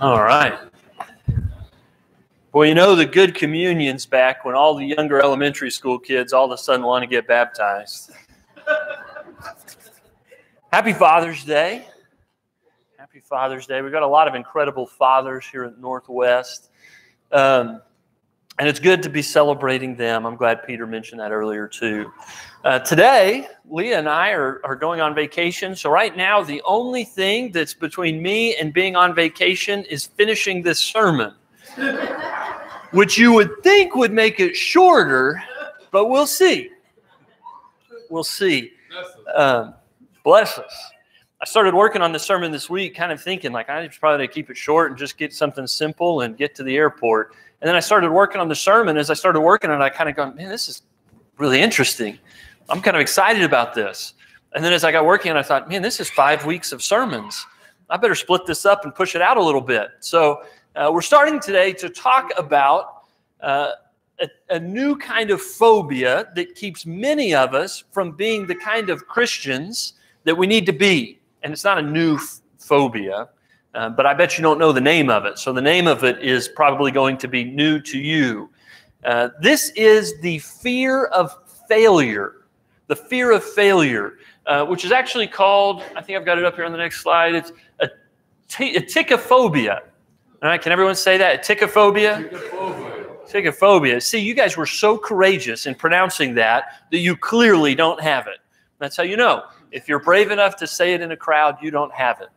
All right. Well, you know, the good communion's back when all the younger elementary school kids all of a sudden want to get baptized. Happy Father's Day. Happy Father's Day. We've got a lot of incredible fathers here at Northwest. Um, and it's good to be celebrating them. I'm glad Peter mentioned that earlier, too. Uh, today, Leah and I are, are going on vacation. So, right now, the only thing that's between me and being on vacation is finishing this sermon, which you would think would make it shorter, but we'll see. We'll see. Um, bless us. I started working on the sermon this week, kind of thinking like I should probably keep it short and just get something simple and get to the airport. And then I started working on the sermon. As I started working on it, I kind of gone, man, this is really interesting. I'm kind of excited about this. And then as I got working I thought, man, this is five weeks of sermons. I better split this up and push it out a little bit. So uh, we're starting today to talk about uh, a, a new kind of phobia that keeps many of us from being the kind of Christians that we need to be. And it's not a new phobia. Uh, but I bet you don't know the name of it. So the name of it is probably going to be new to you. Uh, this is the fear of failure. The fear of failure, uh, which is actually called, I think I've got it up here on the next slide. It's a, t- a tichophobia. All right, can everyone say that? Tichophobia? Tichophobia. See, you guys were so courageous in pronouncing that that you clearly don't have it. That's how you know. If you're brave enough to say it in a crowd, you don't have it.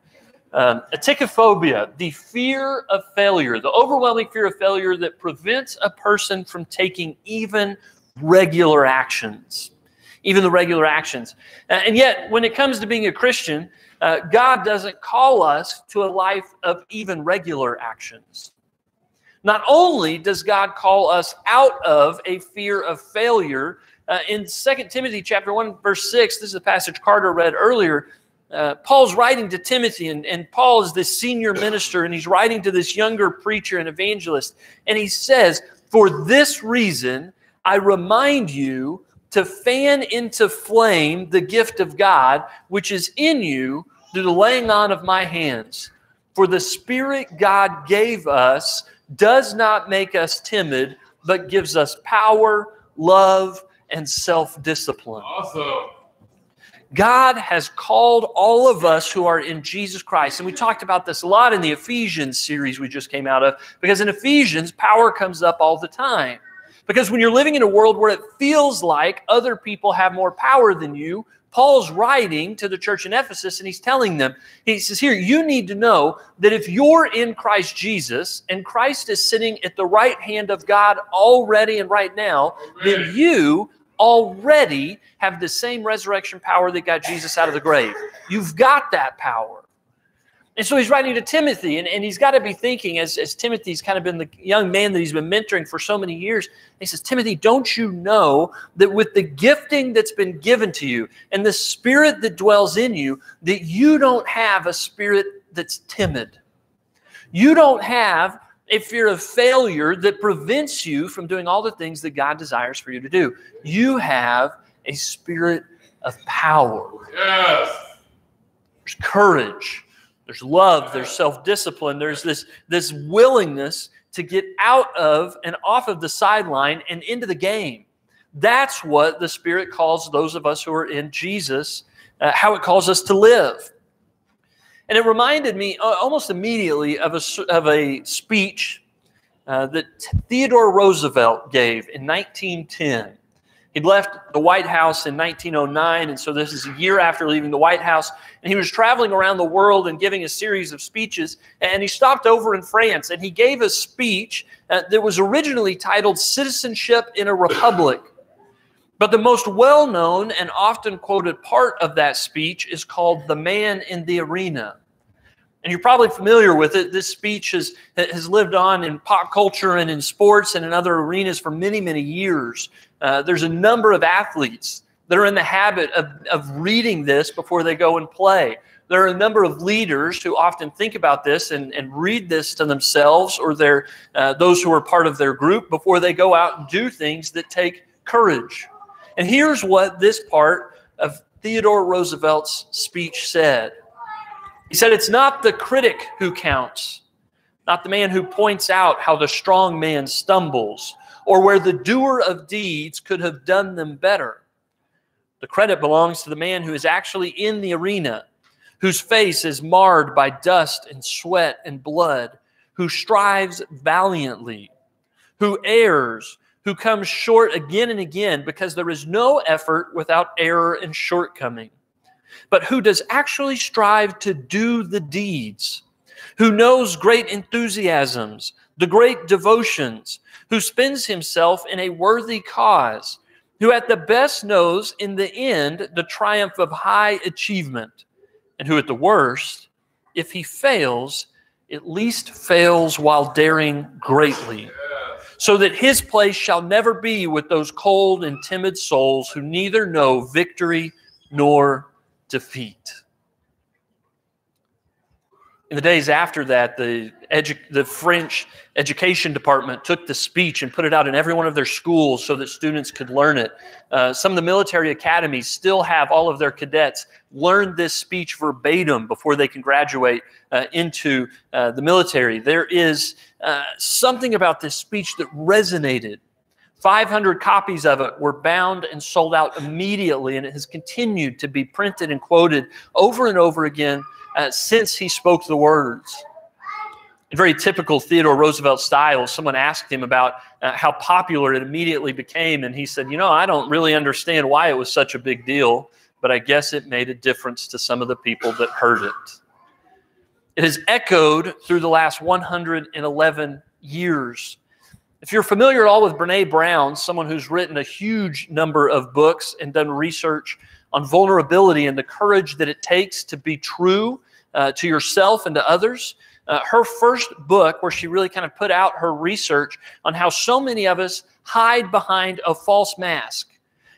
Um, atychiphobia, the fear of failure, the overwhelming fear of failure that prevents a person from taking even regular actions, even the regular actions. And yet, when it comes to being a Christian, uh, God doesn't call us to a life of even regular actions. Not only does God call us out of a fear of failure, uh, in 2 Timothy chapter 1, verse 6, this is a passage Carter read earlier. Uh, Paul's writing to Timothy, and, and Paul is this senior minister, and he's writing to this younger preacher and evangelist. And he says, For this reason, I remind you to fan into flame the gift of God, which is in you through the laying on of my hands. For the Spirit God gave us does not make us timid, but gives us power, love, and self discipline. Awesome. God has called all of us who are in Jesus Christ. And we talked about this a lot in the Ephesians series we just came out of, because in Ephesians, power comes up all the time. Because when you're living in a world where it feels like other people have more power than you, Paul's writing to the church in Ephesus and he's telling them, he says, Here, you need to know that if you're in Christ Jesus and Christ is sitting at the right hand of God already and right now, then you already have the same resurrection power that got Jesus out of the grave. You've got that power. And so he's writing to Timothy, and, and he's got to be thinking, as, as Timothy's kind of been the young man that he's been mentoring for so many years, he says, Timothy, don't you know that with the gifting that's been given to you and the spirit that dwells in you, that you don't have a spirit that's timid? You don't have a fear of failure that prevents you from doing all the things that God desires for you to do. You have a spirit of power. Yes. There's courage. There's love. There's self-discipline. There's this, this willingness to get out of and off of the sideline and into the game. That's what the Spirit calls those of us who are in Jesus, uh, how it calls us to live. And it reminded me uh, almost immediately of a, of a speech uh, that Theodore Roosevelt gave in 1910. He'd left the White House in 1909, and so this is a year after leaving the White House. And he was traveling around the world and giving a series of speeches. And he stopped over in France and he gave a speech uh, that was originally titled Citizenship in a Republic. But the most well known and often quoted part of that speech is called The Man in the Arena. And you're probably familiar with it. This speech has, has lived on in pop culture and in sports and in other arenas for many, many years. Uh, there's a number of athletes that are in the habit of, of reading this before they go and play. there are a number of leaders who often think about this and, and read this to themselves or their, uh, those who are part of their group before they go out and do things that take courage. And here's what this part of Theodore Roosevelt's speech said He said, It's not the critic who counts, not the man who points out how the strong man stumbles or where the doer of deeds could have done them better. The credit belongs to the man who is actually in the arena, whose face is marred by dust and sweat and blood, who strives valiantly, who errs, who comes short again and again because there is no effort without error and shortcoming, but who does actually strive to do the deeds, who knows great enthusiasms, the great devotions, who spends himself in a worthy cause who at the best knows in the end the triumph of high achievement, and who at the worst, if he fails, at least fails while daring greatly, so that his place shall never be with those cold and timid souls who neither know victory nor defeat in the days after that, the, edu- the French education department took the speech and put it out in every one of their schools so that students could learn it. Uh, some of the military academies still have all of their cadets learn this speech verbatim before they can graduate uh, into uh, the military. There is uh, something about this speech that resonated. 500 copies of it were bound and sold out immediately, and it has continued to be printed and quoted over and over again uh, since he spoke the words. Very typical Theodore Roosevelt style, someone asked him about uh, how popular it immediately became, and he said, You know, I don't really understand why it was such a big deal, but I guess it made a difference to some of the people that heard it. It has echoed through the last 111 years. If you're familiar at all with Brene Brown, someone who's written a huge number of books and done research on vulnerability and the courage that it takes to be true uh, to yourself and to others. Uh, her first book, where she really kind of put out her research on how so many of us hide behind a false mask.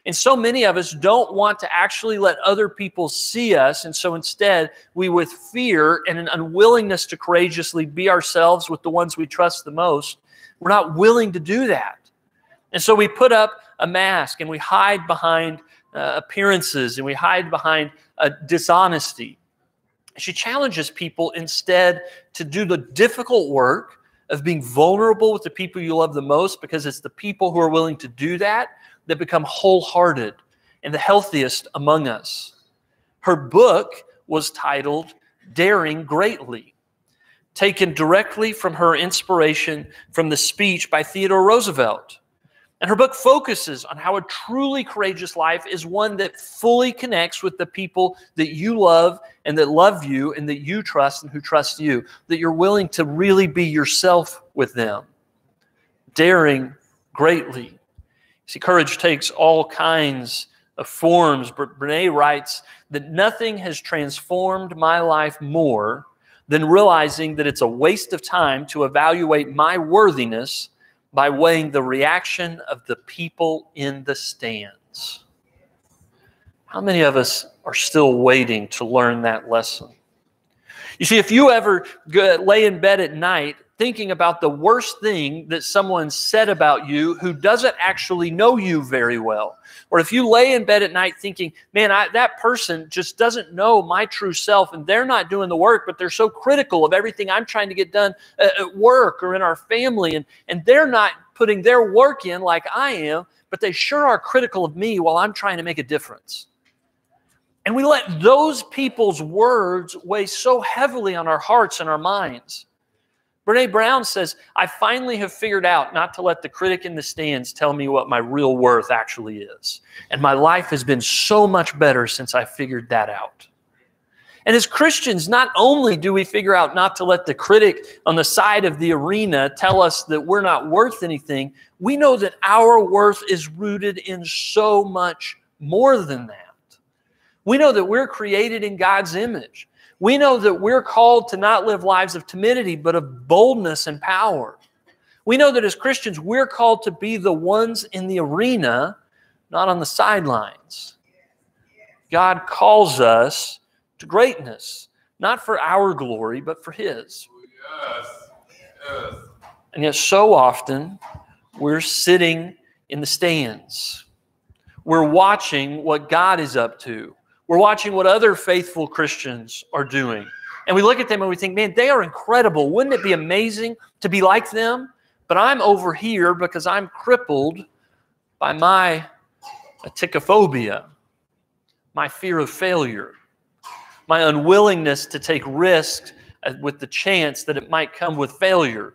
And so many of us don't want to actually let other people see us. And so instead, we, with fear and an unwillingness to courageously be ourselves with the ones we trust the most, we're not willing to do that. And so we put up a mask and we hide behind uh, appearances and we hide behind dishonesty. She challenges people instead to do the difficult work of being vulnerable with the people you love the most because it's the people who are willing to do that that become wholehearted and the healthiest among us. Her book was titled Daring Greatly, taken directly from her inspiration from the speech by Theodore Roosevelt. And her book focuses on how a truly courageous life is one that fully connects with the people that you love and that love you and that you trust and who trust you, that you're willing to really be yourself with them, daring greatly. See, courage takes all kinds of forms. But Brene writes that nothing has transformed my life more than realizing that it's a waste of time to evaluate my worthiness by weighing the reaction of the people in the stands. How many of us are still waiting to learn that lesson? You see, if you ever lay in bed at night thinking about the worst thing that someone said about you who doesn't actually know you very well. Or if you lay in bed at night thinking, man, I, that person just doesn't know my true self and they're not doing the work, but they're so critical of everything I'm trying to get done uh, at work or in our family, and, and they're not putting their work in like I am, but they sure are critical of me while I'm trying to make a difference. And we let those people's words weigh so heavily on our hearts and our minds Brene Brown says, I finally have figured out not to let the critic in the stands tell me what my real worth actually is. And my life has been so much better since I figured that out. And as Christians, not only do we figure out not to let the critic on the side of the arena tell us that we're not worth anything, we know that our worth is rooted in so much more than that. We know that we're created in God's image. We know that we're called to not live lives of timidity, but of boldness and power. We know that as Christians, we're called to be the ones in the arena, not on the sidelines. God calls us to greatness. not for our glory, but for His. And yet, so often, we're sitting in the stands. We're watching what God is up to. We're watching what other faithful Christians are doing. And we look at them and we think, man, they are incredible. Wouldn't it be amazing to be like them? But I'm over here because I'm crippled by my atychiphobia, my fear of failure, my unwillingness to take risks with the chance that it might come with failure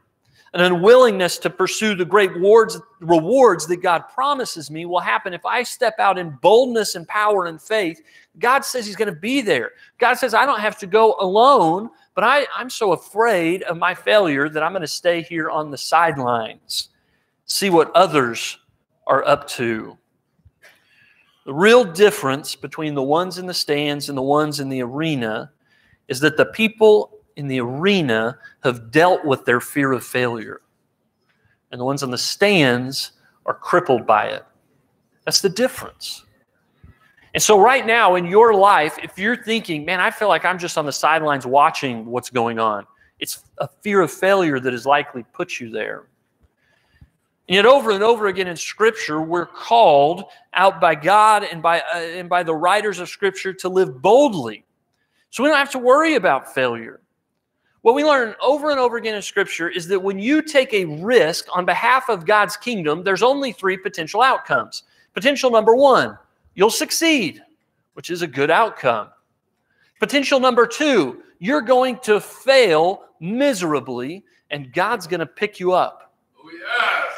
an unwillingness to pursue the great rewards, rewards that God promises me will happen if I step out in boldness and power and faith. God says He's going to be there. God says I don't have to go alone, but I, I'm so afraid of my failure that I'm going to stay here on the sidelines, see what others are up to. The real difference between the ones in the stands and the ones in the arena is that the people in the arena have dealt with their fear of failure. And the ones on the stands are crippled by it. That's the difference. And so, right now in your life, if you're thinking, man, I feel like I'm just on the sidelines watching what's going on, it's a fear of failure that has likely put you there. And yet, over and over again in Scripture, we're called out by God and by, uh, and by the writers of Scripture to live boldly. So we don't have to worry about failure. What we learn over and over again in Scripture is that when you take a risk on behalf of God's kingdom, there's only three potential outcomes. Potential number one, you'll succeed, which is a good outcome. Potential number two, you're going to fail miserably, and God's going to pick you up. Oh, yes.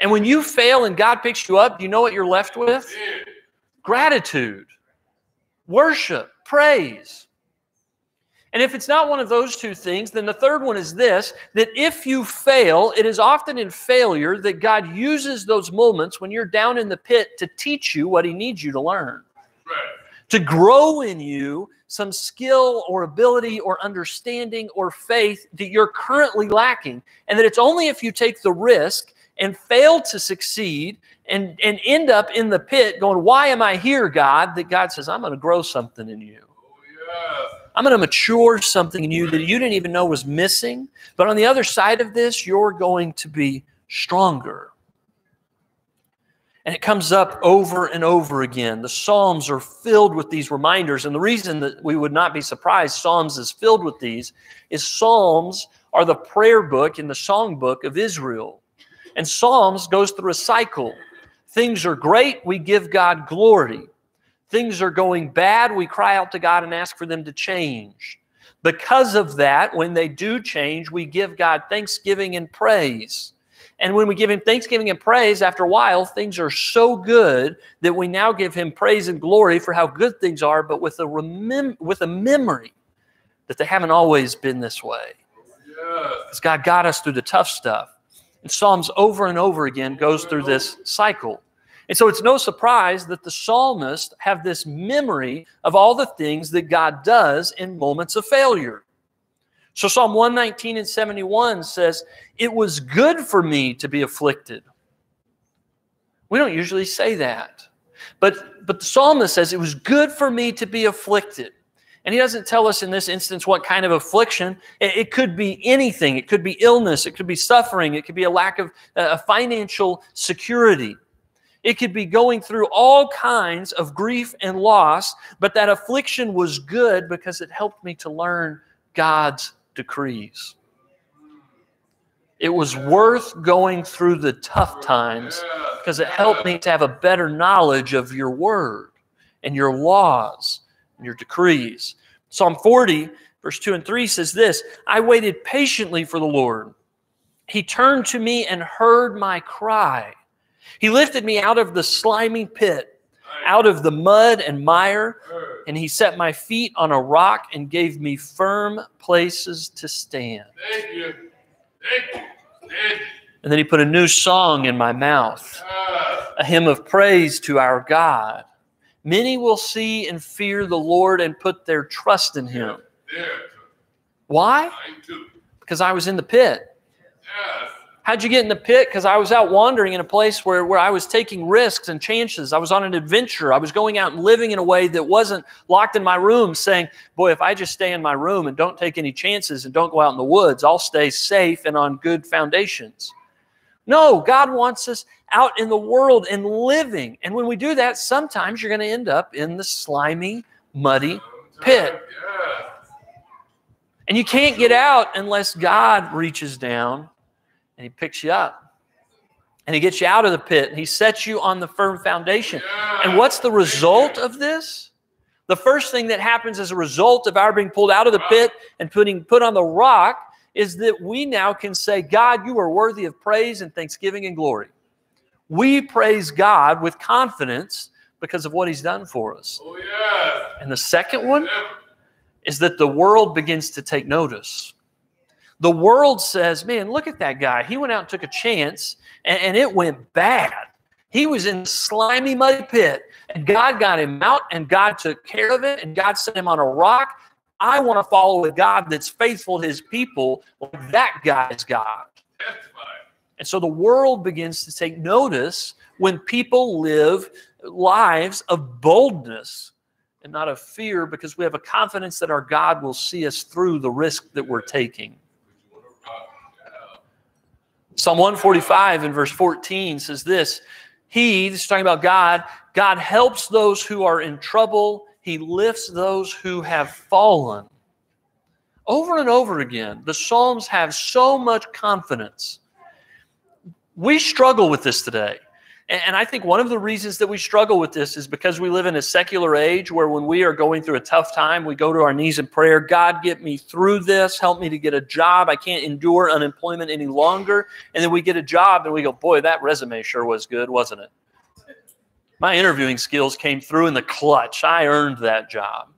And when you fail and God picks you up, do you know what you're left with? Gratitude, worship, praise. And if it's not one of those two things, then the third one is this that if you fail, it is often in failure that God uses those moments when you're down in the pit to teach you what He needs you to learn, Right. to grow in you some skill or ability or understanding or faith that you're currently lacking. And that it's only if you take the risk and fail to succeed and, and end up in the pit going, Why am I here, God? that God says, I'm going to grow something in you. Oh, yes. I'm going to mature something in you that you didn't even know was missing. But on the other side of this, you're going to be stronger. And it comes up over and over again. The Psalms are filled with these reminders. And the reason that we would not be surprised Psalms is filled with these is Psalms are the prayer book and the song book of Israel. And Psalms goes through a cycle. Things are great, we give God glory. Things are going bad, we cry out to God and ask for them to change. Because of that, when they do change, we give God thanksgiving and praise. And when we give Him thanksgiving and praise, after a while, things are so good that we now give Him praise and glory for how good things are, but with a, remem- with a memory that they haven't always been this way. Because God got us through the tough stuff. And Psalms over and over again goes through this cycle. And so it's no surprise that the psalmists have this memory of all the things that God does in moments of failure. So Psalm 119 and 71 says, It was good for me to be afflicted. We don't usually say that. But, but the psalmist says, It was good for me to be afflicted. And he doesn't tell us in this instance what kind of affliction. It, it could be anything. It could be illness. It could be suffering. It could be a lack of uh, financial security. It could be going through all kinds of grief and loss, but that affliction was good because it helped me to learn God's decrees. It was worth going through the tough times because it helped me to have a better knowledge of your word and your laws and your decrees. Psalm 40, verse 2 and 3 says this I waited patiently for the Lord. He turned to me and heard my cry. He lifted me out of the slimy pit, out of the mud and mire, and he set my feet on a rock and gave me firm places to stand. Thank you. Thank you. Thank you. And then he put a new song in my mouth, a hymn of praise to our God. Many will see and fear the Lord and put their trust in him. Why? Because I was in the pit. How'd you get in the pit? Because I was out wandering in a place where, where I was taking risks and chances. I was on an adventure. I was going out and living in a way that wasn't locked in my room, saying, Boy, if I just stay in my room and don't take any chances and don't go out in the woods, I'll stay safe and on good foundations. No, God wants us out in the world and living. And when we do that, sometimes you're going to end up in the slimy, muddy pit. And you can't get out unless God reaches down and He picks you up. And He gets you out of the pit and He sets you on the firm foundation. And what's the result of this? The first thing that happens as a result of our being pulled out of the pit and putting put on the rock is that we now can say, God, you are worthy of praise and thanksgiving and glory. We praise God with confidence because of what He's done for us. Oh, yes. And the second one is that the world begins to take notice. The world says, man, look at that guy. He went out and took a chance and, and it went bad. He was in slimy, muddy pit, and God got him out, and God took care of it, and God set him on a rock. I want to follow a God that's faithful to his people. Like that guy's God. And so the world begins to take notice when people live lives of boldness and not of fear because we have a confidence that our God will see us through the risk that we're taking. Psalm 145 in verse 14 says this He, this is talking about God, God helps those who are in trouble, He lifts those who have fallen. Over and over again, the Psalms have so much confidence. We struggle with this today. And I think one of the reasons that we struggle with this is because we live in a secular age where when we are going through a tough time, we go to our knees in prayer God, get me through this. Help me to get a job. I can't endure unemployment any longer. And then we get a job and we go, boy, that resume sure was good, wasn't it? My interviewing skills came through in the clutch. I earned that job.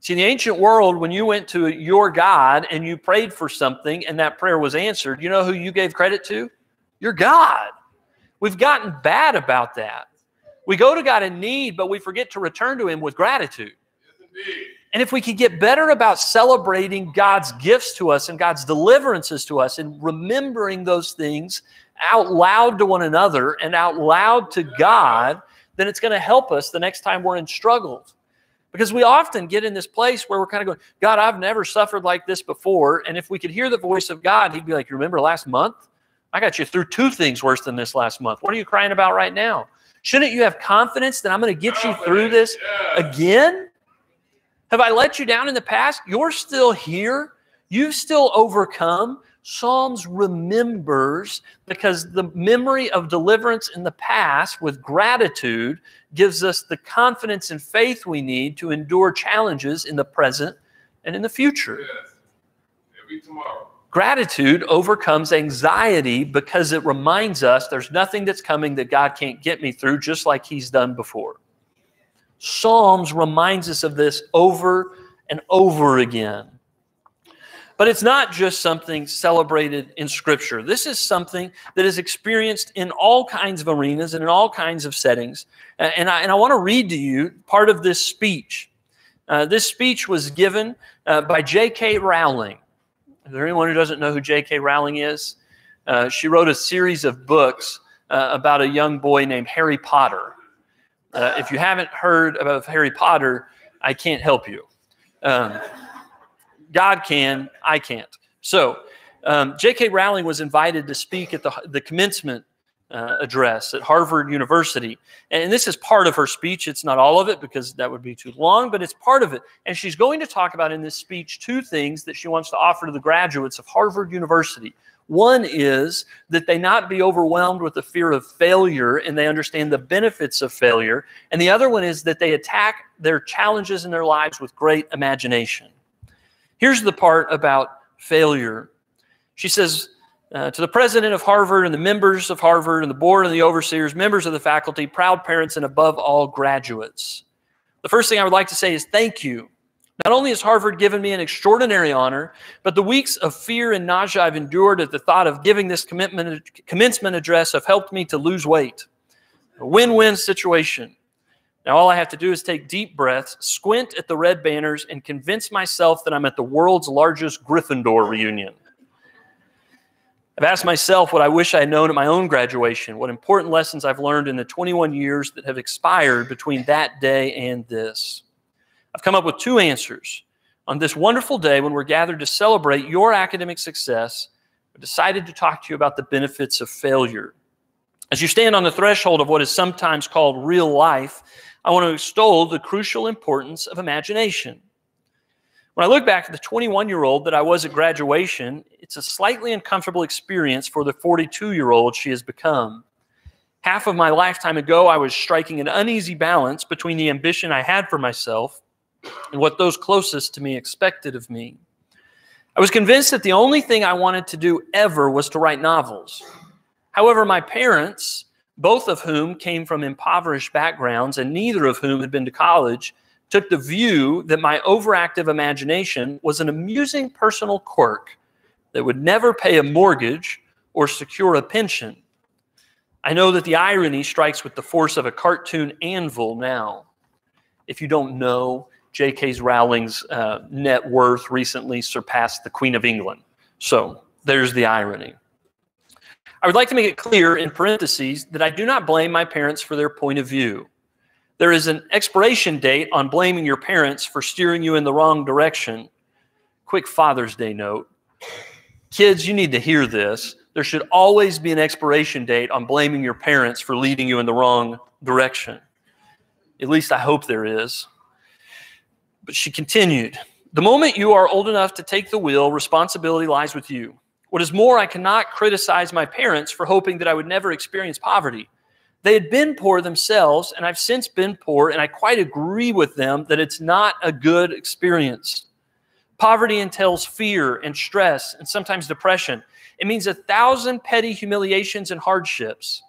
See, in the ancient world, when you went to your God and you prayed for something and that prayer was answered, you know who you gave credit to? Your God. We've gotten bad about that. We go to God in need, but we forget to return to Him with gratitude. And if we could get better about celebrating God's gifts to us and God's deliverances to us and remembering those things out loud to one another and out loud to God, then it's going to help us the next time we're in struggles. Because we often get in this place where we're kind of going, God, I've never suffered like this before. And if we could hear the voice of God, He'd be like, You remember last month? I got you through two things worse than this last month. What are you crying about right now? Shouldn't you have confidence that I'm going to get you through this again? Have I let you down in the past? You're still here. You've still overcome. Psalms remembers because the memory of deliverance in the past with gratitude gives us the confidence and faith we need to endure challenges in the present and in the future. Yes. Every tomorrow. Gratitude overcomes anxiety because it reminds us there's nothing that's coming that God can't get me through, just like He's done before. Psalms reminds us of this over and over again. But it's not just something celebrated in Scripture. This is something that is experienced in all kinds of arenas and in all kinds of settings. And I, and I want to read to you part of this speech. Uh, this speech was given uh, by J.K. Rowling. Is there anyone who doesn't know who J.K. Rowling is? Uh, she wrote a series of books uh, about a young boy named Harry Potter. Uh, if you haven't heard about Harry Potter, I can't help you. Um, God can, I can't. So, um, J.K. Rowling was invited to speak at the, the commencement uh, address at Harvard University. And this is part of her speech. It's not all of it because that would be too long, but it's part of it. And she's going to talk about in this speech two things that she wants to offer to the graduates of Harvard University. One is that they not be overwhelmed with the fear of failure and they understand the benefits of failure. And the other one is that they attack their challenges in their lives with great imagination. Here's the part about failure. She says, uh, to the president of Harvard and the members of Harvard and the board and the overseers, members of the faculty, proud parents, and above all, graduates. The first thing I would like to say is thank you. Not only has Harvard given me an extraordinary honor, but the weeks of fear and nausea I've endured at the thought of giving this commencement address have helped me to lose weight. A win win situation. Now, all I have to do is take deep breaths, squint at the red banners, and convince myself that I'm at the world's largest Gryffindor reunion. I've asked myself what I wish I had known at my own graduation, what important lessons I've learned in the 21 years that have expired between that day and this. I've come up with two answers. On this wonderful day, when we're gathered to celebrate your academic success, I decided to talk to you about the benefits of failure. As you stand on the threshold of what is sometimes called real life, I want to extol the crucial importance of imagination. When I look back at the 21 year old that I was at graduation, it's a slightly uncomfortable experience for the 42 year old she has become. Half of my lifetime ago, I was striking an uneasy balance between the ambition I had for myself and what those closest to me expected of me. I was convinced that the only thing I wanted to do ever was to write novels. However, my parents, both of whom came from impoverished backgrounds and neither of whom had been to college, took the view that my overactive imagination was an amusing personal quirk that would never pay a mortgage or secure a pension. I know that the irony strikes with the force of a cartoon anvil now. If you don't know, J.K. Rowling's uh, net worth recently surpassed the Queen of England. So there's the irony. I would like to make it clear in parentheses that I do not blame my parents for their point of view. There is an expiration date on blaming your parents for steering you in the wrong direction. Quick Father's Day note. Kids, you need to hear this. There should always be an expiration date on blaming your parents for leading you in the wrong direction. At least I hope there is. But she continued The moment you are old enough to take the wheel, responsibility lies with you. What is more, I cannot criticize my parents for hoping that I would never experience poverty. They had been poor themselves, and I've since been poor, and I quite agree with them that it's not a good experience. Poverty entails fear and stress and sometimes depression. It means a thousand petty humiliations and hardships.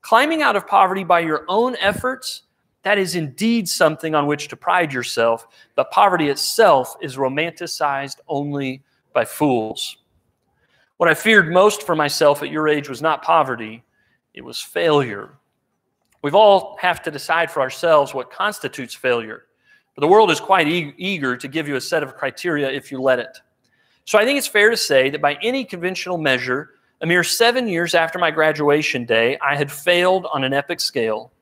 Climbing out of poverty by your own efforts, that is indeed something on which to pride yourself, but poverty itself is romanticized only by fools. What I feared most for myself at your age was not poverty, it was failure. We've all have to decide for ourselves what constitutes failure. But the world is quite e- eager to give you a set of criteria if you let it. So I think it's fair to say that by any conventional measure, a mere seven years after my graduation day, I had failed on an epic scale.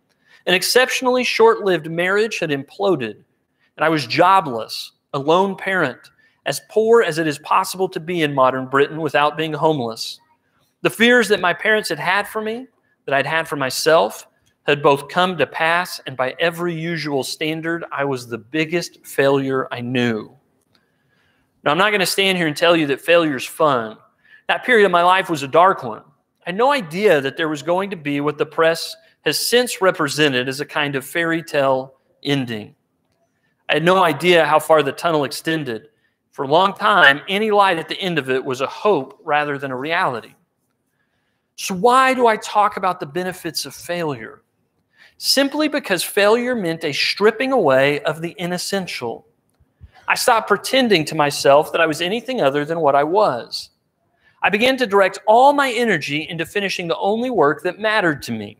An exceptionally short lived marriage had imploded, and I was jobless, a lone parent, as poor as it is possible to be in modern Britain without being homeless. The fears that my parents had had for me, that I'd had for myself, had both come to pass, and by every usual standard, I was the biggest failure I knew. Now, I'm not going to stand here and tell you that failure is fun. That period of my life was a dark one. I had no idea that there was going to be what the press has since represented as a kind of fairy tale ending. I had no idea how far the tunnel extended. For a long time, any light at the end of it was a hope rather than a reality. So, why do I talk about the benefits of failure? Simply because failure meant a stripping away of the inessential. I stopped pretending to myself that I was anything other than what I was. I began to direct all my energy into finishing the only work that mattered to me.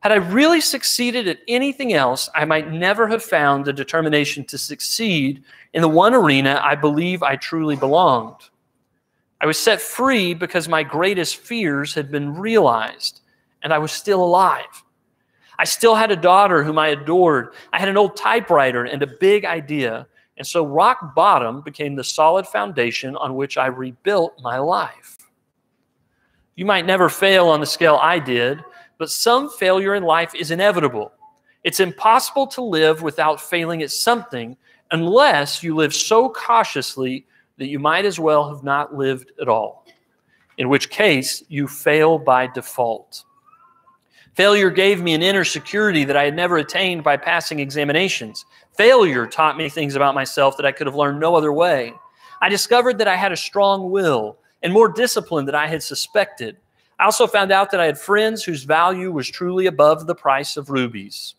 Had I really succeeded at anything else, I might never have found the determination to succeed in the one arena I believe I truly belonged. I was set free because my greatest fears had been realized, and I was still alive. I still had a daughter whom I adored. I had an old typewriter and a big idea. And so rock bottom became the solid foundation on which I rebuilt my life. You might never fail on the scale I did, but some failure in life is inevitable. It's impossible to live without failing at something unless you live so cautiously that you might as well have not lived at all, in which case you fail by default. Failure gave me an inner security that I had never attained by passing examinations. Failure taught me things about myself that I could have learned no other way. I discovered that I had a strong will and more discipline than I had suspected. I also found out that I had friends whose value was truly above the price of rubies.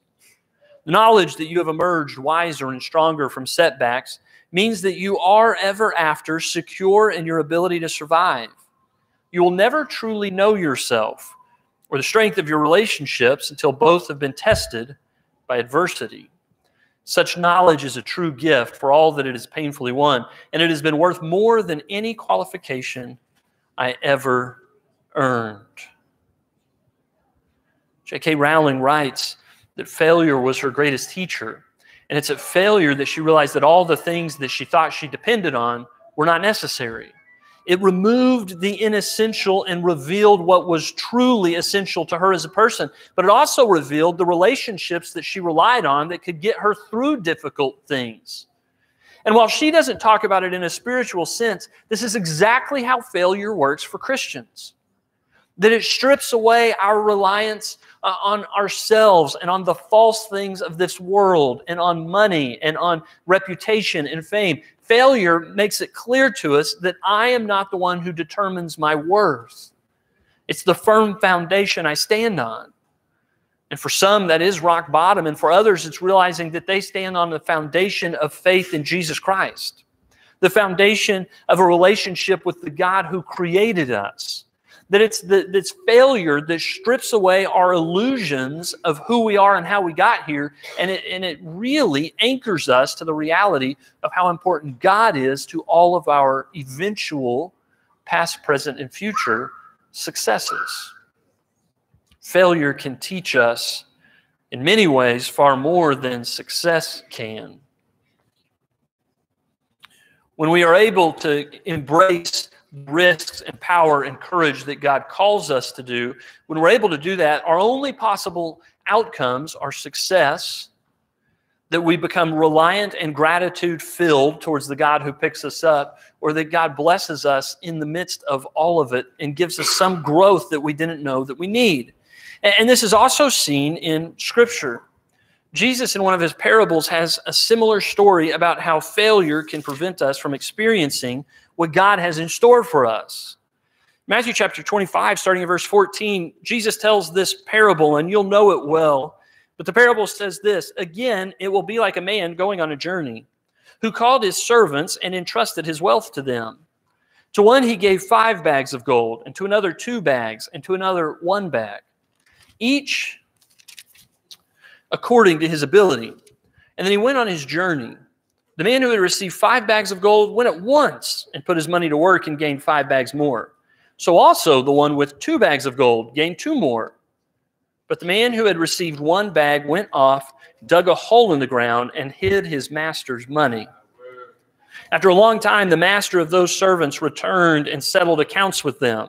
The knowledge that you have emerged wiser and stronger from setbacks means that you are ever after secure in your ability to survive. You will never truly know yourself or the strength of your relationships until both have been tested by adversity. Such knowledge is a true gift for all that it is painfully won, and it has been worth more than any qualification I ever earned. J.K. Rowling writes that failure was her greatest teacher. And it's at failure that she realized that all the things that she thought she depended on were not necessary. It removed the inessential and revealed what was truly essential to her as a person. But it also revealed the relationships that she relied on that could get her through difficult things. And while she doesn't talk about it in a spiritual sense, this is exactly how failure works for Christians. That it strips away our reliance uh, on ourselves and on the false things of this world and on money and on reputation and fame. Failure makes it clear to us that I am not the one who determines my worth. It's the firm foundation I stand on. And for some, that is rock bottom. And for others, it's realizing that they stand on the foundation of faith in Jesus Christ, the foundation of a relationship with the God who created us that it's the, this failure that strips away our illusions of who we are and how we got here. And it, and it really anchors us to the reality of how important God is to all of our eventual past, present, and future successes. Failure can teach us, in many ways, far more than success can. When we are able to embrace risks and power and courage that God calls us to do, when we're able to do that, our only possible outcomes are success, that we become reliant and gratitude filled towards the God who picks us up, or that God blesses us in the midst of all of it and gives us some growth that we didn't know that we need. And this is also seen in Scripture. Jesus, in one of his parables, has a similar story about how failure can prevent us from experiencing what God has in store for us. Matthew chapter 25, starting in verse 14, Jesus tells this parable, and you'll know it well. But the parable says this Again, it will be like a man going on a journey who called his servants and entrusted his wealth to them. To one he gave five bags of gold, and to another two bags, and to another one bag, each according to his ability. And then he went on his journey. The man who had received five bags of gold went at once and put his money to work and gained five bags more. So also the one with two bags of gold gained two more. But the man who had received one bag went off, dug a hole in the ground, and hid his master's money. After a long time, the master of those servants returned and settled accounts with them.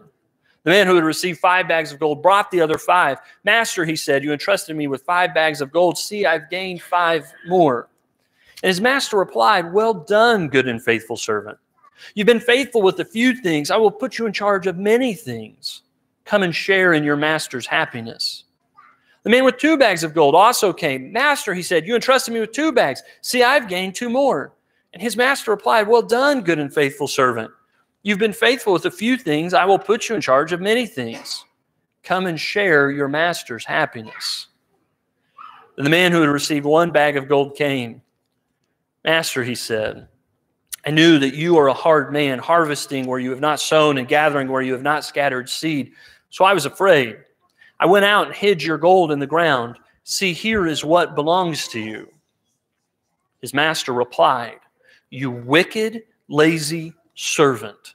The man who had received five bags of gold brought the other five. Master, he said, you entrusted me with five bags of gold. See, I've gained five more. And his master replied, Well done, good and faithful servant. You've been faithful with a few things. I will put you in charge of many things. Come and share in your master's happiness. The man with two bags of gold also came. Master, he said, You entrusted me with two bags. See, I've gained two more. And his master replied, Well done, good and faithful servant. You've been faithful with a few things. I will put you in charge of many things. Come and share your master's happiness. And the man who had received one bag of gold came. Master, he said, I knew that you are a hard man, harvesting where you have not sown and gathering where you have not scattered seed. So I was afraid. I went out and hid your gold in the ground. See, here is what belongs to you. His master replied, You wicked, lazy servant.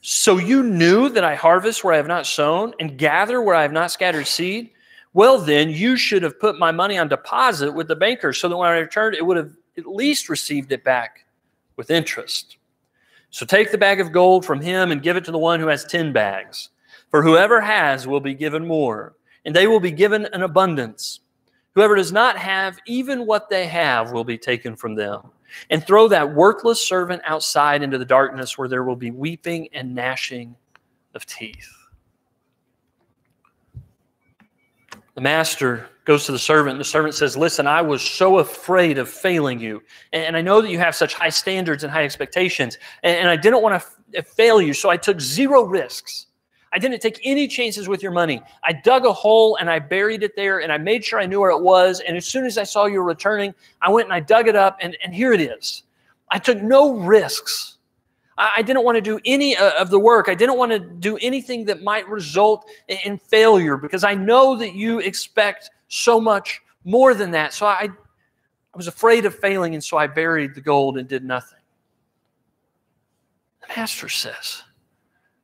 So you knew that I harvest where I have not sown and gather where I have not scattered seed? Well, then you should have put my money on deposit with the banker so that when I returned, it would have at least received it back with interest. So take the bag of gold from him and give it to the one who has 10 bags. For whoever has will be given more, and they will be given an abundance. Whoever does not have, even what they have will be taken from them. And throw that worthless servant outside into the darkness where there will be weeping and gnashing of teeth. The master goes to the servant, and the servant says, Listen, I was so afraid of failing you. And I know that you have such high standards and high expectations, and I didn't want to fail you, so I took zero risks. I didn't take any chances with your money. I dug a hole and I buried it there, and I made sure I knew where it was. And as soon as I saw you were returning, I went and I dug it up, and, and here it is. I took no risks. I didn't want to do any uh, of the work. I didn't want to do anything that might result in failure because I know that you expect so much more than that. So I, I was afraid of failing, and so I buried the gold and did nothing. The master says,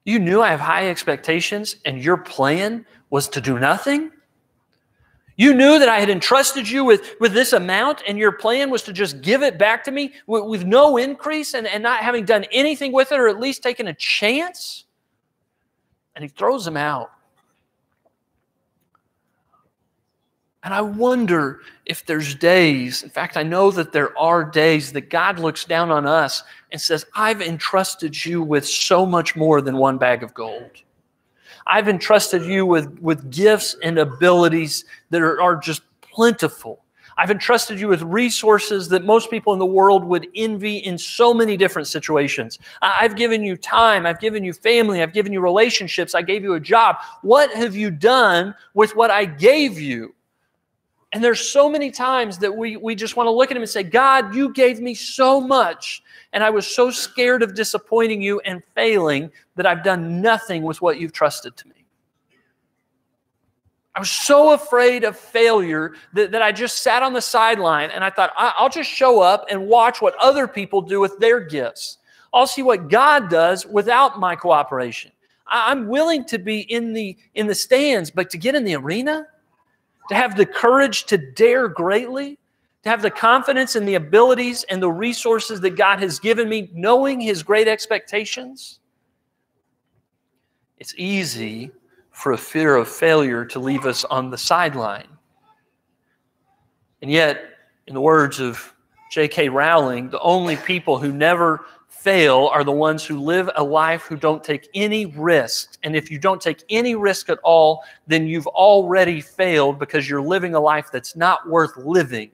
You knew I have high expectations, and your plan was to do nothing? You knew that I had entrusted you with, with this amount, and your plan was to just give it back to me with, with no increase and, and not having done anything with it or at least taken a chance? And he throws him out. And I wonder if there's days, in fact, I know that there are days that God looks down on us and says, I've entrusted you with so much more than one bag of gold. I've entrusted you with, with gifts and abilities that are, are just plentiful. I've entrusted you with resources that most people in the world would envy in so many different situations. I've given you time. I've given you family. I've given you relationships. I gave you a job. What have you done with what I gave you? And there's so many times that we, we just want to look at him and say, God, you gave me so much. And I was so scared of disappointing you and failing that I've done nothing with what you've trusted to me. I was so afraid of failure that, that I just sat on the sideline and I thought, I'll just show up and watch what other people do with their gifts. I'll see what God does without my cooperation. I'm willing to be in the in the stands, but to get in the arena, to have the courage to dare greatly, to have the confidence in the abilities and the resources that God has given me, knowing His great expectations. It's easy for a fear of failure to leave us on the sideline. And yet, in the words of J.K. Rowling, the only people who never fail are the ones who live a life who don't take any risk. And if you don't take any risk at all, then you've already failed because you're living a life that's not worth living.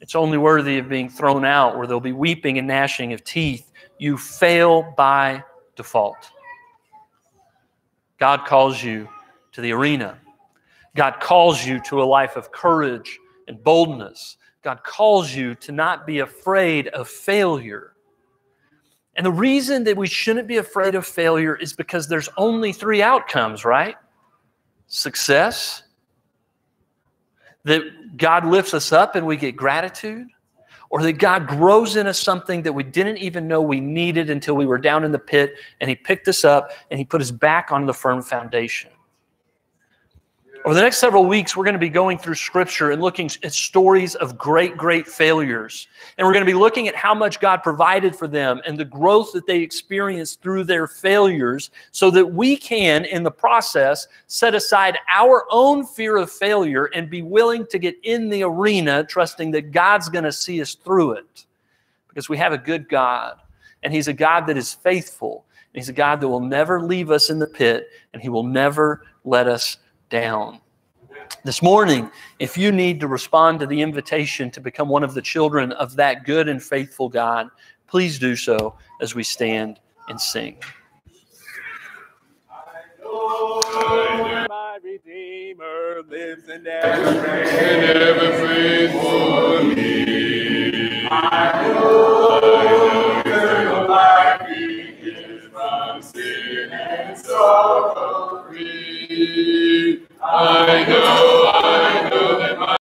It's only worthy of being thrown out where there'll be weeping and gnashing of teeth. You fail by default. God calls you to the arena. God calls you to a life of courage and boldness God calls you to not be afraid of failure. And the reason that we shouldn't be afraid of failure is because there's only three outcomes, right? Success, that God lifts us up and we get gratitude, or that God grows in us something that we didn't even know we needed until we were down in the pit and He picked us up and He put us back on the firm foundation. Over the next several weeks, we're going to be going through scripture and looking at stories of great, great failures. And we're going to be looking at how much God provided for them and the growth that they experienced through their failures so that we can, in the process, set aside our own fear of failure and be willing to get in the arena, trusting that God's going to see us through it. Because we have a good God, and He's a God that is faithful. He's a God that will never leave us in the pit, and He will never let us down. This morning, if you need to respond to the invitation to become one of the children of that good and faithful God, please do so as we stand and sing. My Redeemer lives and ever prays for me. I know eternal life is from sin and sorrow free. I know, I know that my